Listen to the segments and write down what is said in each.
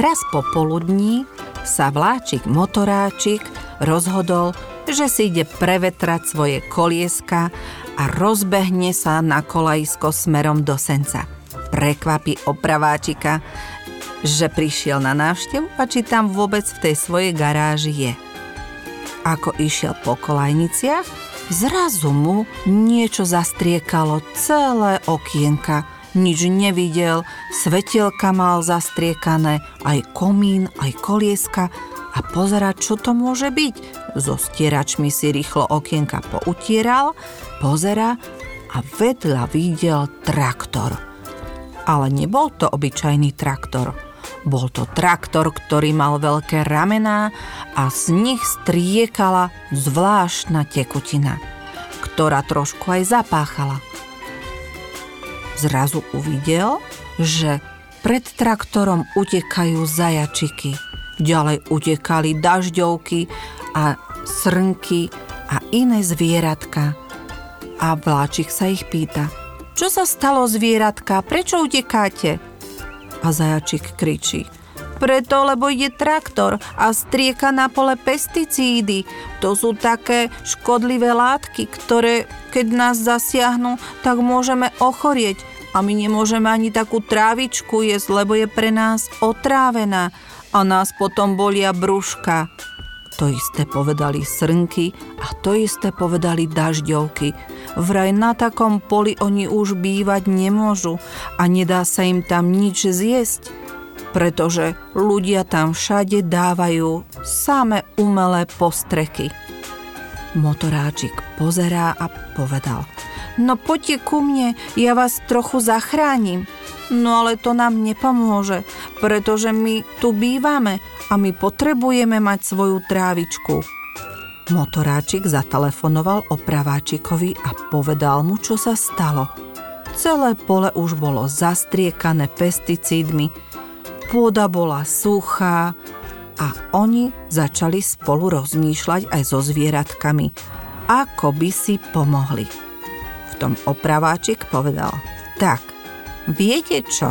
Raz popoludní sa vláčik motoráčik rozhodol, že si ide prevetrať svoje kolieska a rozbehne sa na kolajisko smerom do senca. Prekvapí opraváčika, že prišiel na návštevu a či tam vôbec v tej svojej garáži je. Ako išiel po kolajniciach, zrazu mu niečo zastriekalo celé okienka. Nič nevidel, svetielka mal zastriekané, aj komín, aj kolieska a pozerať, čo to môže byť. So stieračmi si rýchlo okienka poutieral, pozera a vedľa videl traktor. Ale nebol to obyčajný traktor. Bol to traktor, ktorý mal veľké ramená a z nich striekala zvláštna tekutina, ktorá trošku aj zapáchala. Zrazu uvidel, že pred traktorom utekajú zajačiky – Ďalej utekali dažďovky a srnky a iné zvieratka. A vláčik sa ich pýta, čo sa stalo zvieratka, prečo utekáte? A zajačik kričí, preto, lebo ide traktor a strieka na pole pesticídy. To sú také škodlivé látky, ktoré keď nás zasiahnu, tak môžeme ochorieť a my nemôžeme ani takú trávičku jesť, lebo je pre nás otrávená a nás potom bolia brúška. To isté povedali srnky a to isté povedali dažďovky. Vraj na takom poli oni už bývať nemôžu a nedá sa im tam nič zjesť, pretože ľudia tam všade dávajú same umelé postreky. Motoráčik pozerá a povedal – No poďte ku mne, ja vás trochu zachránim. No ale to nám nepomôže, pretože my tu bývame a my potrebujeme mať svoju trávičku. Motoráčik zatelefonoval opraváčikovi a povedal mu, čo sa stalo. Celé pole už bolo zastriekané pesticídmi, pôda bola suchá a oni začali spolu rozmýšľať aj so zvieratkami, ako by si pomohli. V tom opraváčik povedal, tak, Viete čo?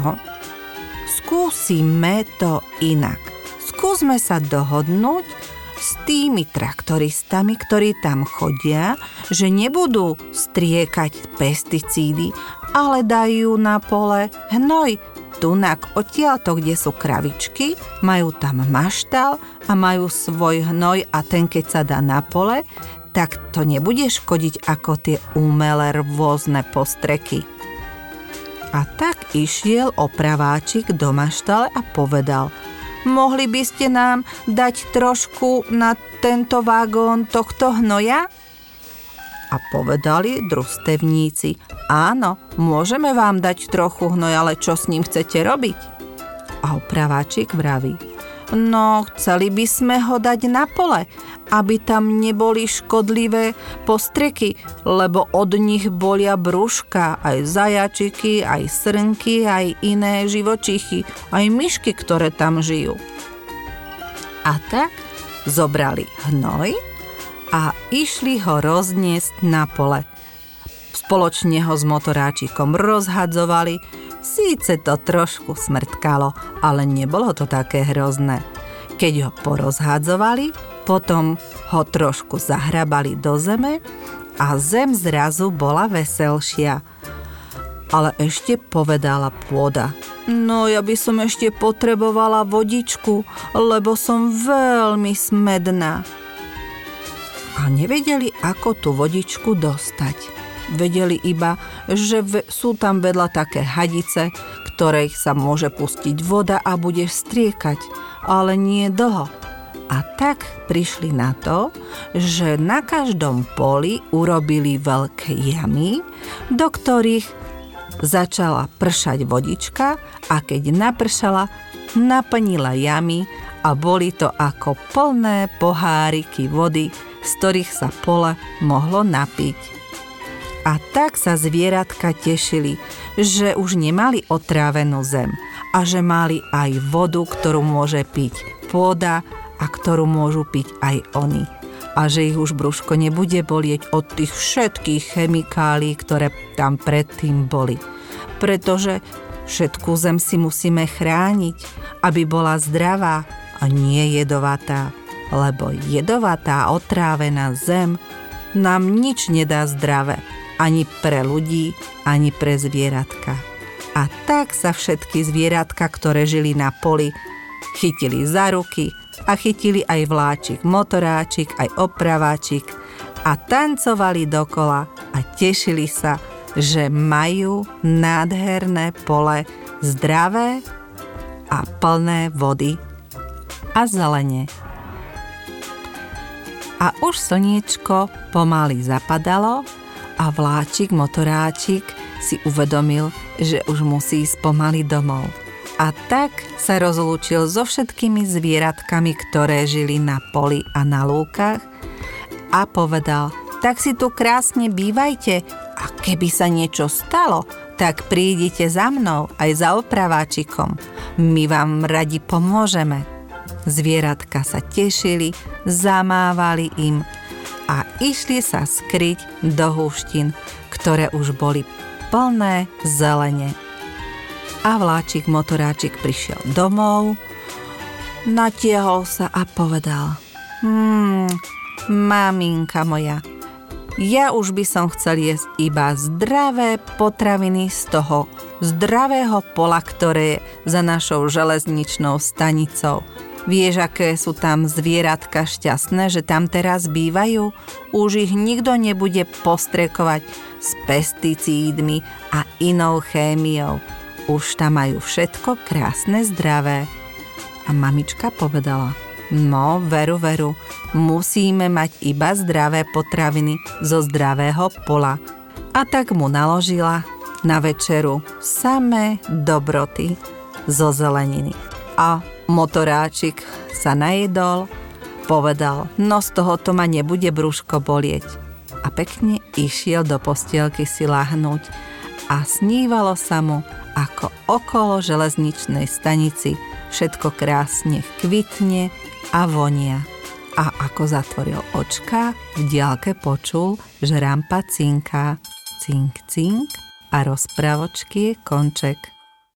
Skúsime to inak. Skúsme sa dohodnúť s tými traktoristami, ktorí tam chodia, že nebudú striekať pesticídy, ale dajú na pole hnoj. Tunak odtiaľto, kde sú kravičky, majú tam maštal a majú svoj hnoj a ten keď sa dá na pole, tak to nebude škodiť ako tie umelé rôzne postreky. A tak išiel opraváčik do maštale a povedal Mohli by ste nám dať trošku na tento vagón tohto hnoja? A povedali družstevníci Áno, môžeme vám dať trochu hnoj, ale čo s ním chcete robiť? A opraváčik vraví No, chceli by sme ho dať na pole, aby tam neboli škodlivé postreky, lebo od nich bolia brúška, aj zajačiky, aj srnky, aj iné živočichy, aj myšky, ktoré tam žijú. A tak zobrali hnoj a išli ho rozniesť na pole. Spoločne ho s motoráčikom rozhadzovali, Síce to trošku smrtkalo, ale nebolo to také hrozné. Keď ho porozhádzovali, potom ho trošku zahrabali do zeme a zem zrazu bola veselšia. Ale ešte povedala pôda. No ja by som ešte potrebovala vodičku, lebo som veľmi smedná. A nevedeli, ako tú vodičku dostať. Vedeli iba, že sú tam vedľa také hadice, ktorej sa môže pustiť voda a bude striekať, ale nie dlho. A tak prišli na to, že na každom poli urobili veľké jamy, do ktorých začala pršať vodička a keď napršala, naplnila jamy a boli to ako plné poháriky vody, z ktorých sa pole mohlo napiť. A tak sa zvieratka tešili, že už nemali otrávenú zem a že mali aj vodu, ktorú môže piť pôda a ktorú môžu piť aj oni. A že ich už brúško nebude bolieť od tých všetkých chemikálií, ktoré tam predtým boli. Pretože Všetku zem si musíme chrániť, aby bola zdravá a nie jedovatá, lebo jedovatá otrávená zem nám nič nedá zdravé, ani pre ľudí, ani pre zvieratka. A tak sa všetky zvieratka, ktoré žili na poli, chytili za ruky a chytili aj vláčik, motoráčik, aj opraváčik a tancovali dokola a tešili sa, že majú nádherné pole zdravé a plné vody a zelene. A už slniečko pomaly zapadalo a vláčik, motoráčik si uvedomil, že už musí ísť pomaly domov. A tak sa rozlúčil so všetkými zvieratkami, ktoré žili na poli a na lúkach a povedal, tak si tu krásne bývajte a keby sa niečo stalo, tak prídite za mnou aj za opraváčikom. My vám radi pomôžeme. Zvieratka sa tešili, zamávali im a išli sa skryť do húštin, ktoré už boli plné zelene a vláčik motoráčik prišiel domov, natiehol sa a povedal Hmm, maminka moja, ja už by som chcel jesť iba zdravé potraviny z toho zdravého pola, ktoré je za našou železničnou stanicou. Vieš, aké sú tam zvieratka šťastné, že tam teraz bývajú? Už ich nikto nebude postrekovať s pesticídmi a inou chémiou. Už tam majú všetko krásne, zdravé. A mamička povedala, no veru, veru, musíme mať iba zdravé potraviny zo zdravého pola. A tak mu naložila na večeru samé dobroty zo zeleniny. A motoráčik sa najedol, povedal, no z tohoto ma nebude brúško bolieť. A pekne išiel do postielky si lahnúť a snívalo sa mu, ako okolo železničnej stanici všetko krásne kvitne a vonia. A ako zatvoril očka, v diálke počul, že rampa cinká. Cink, cink a rozpravočky je konček.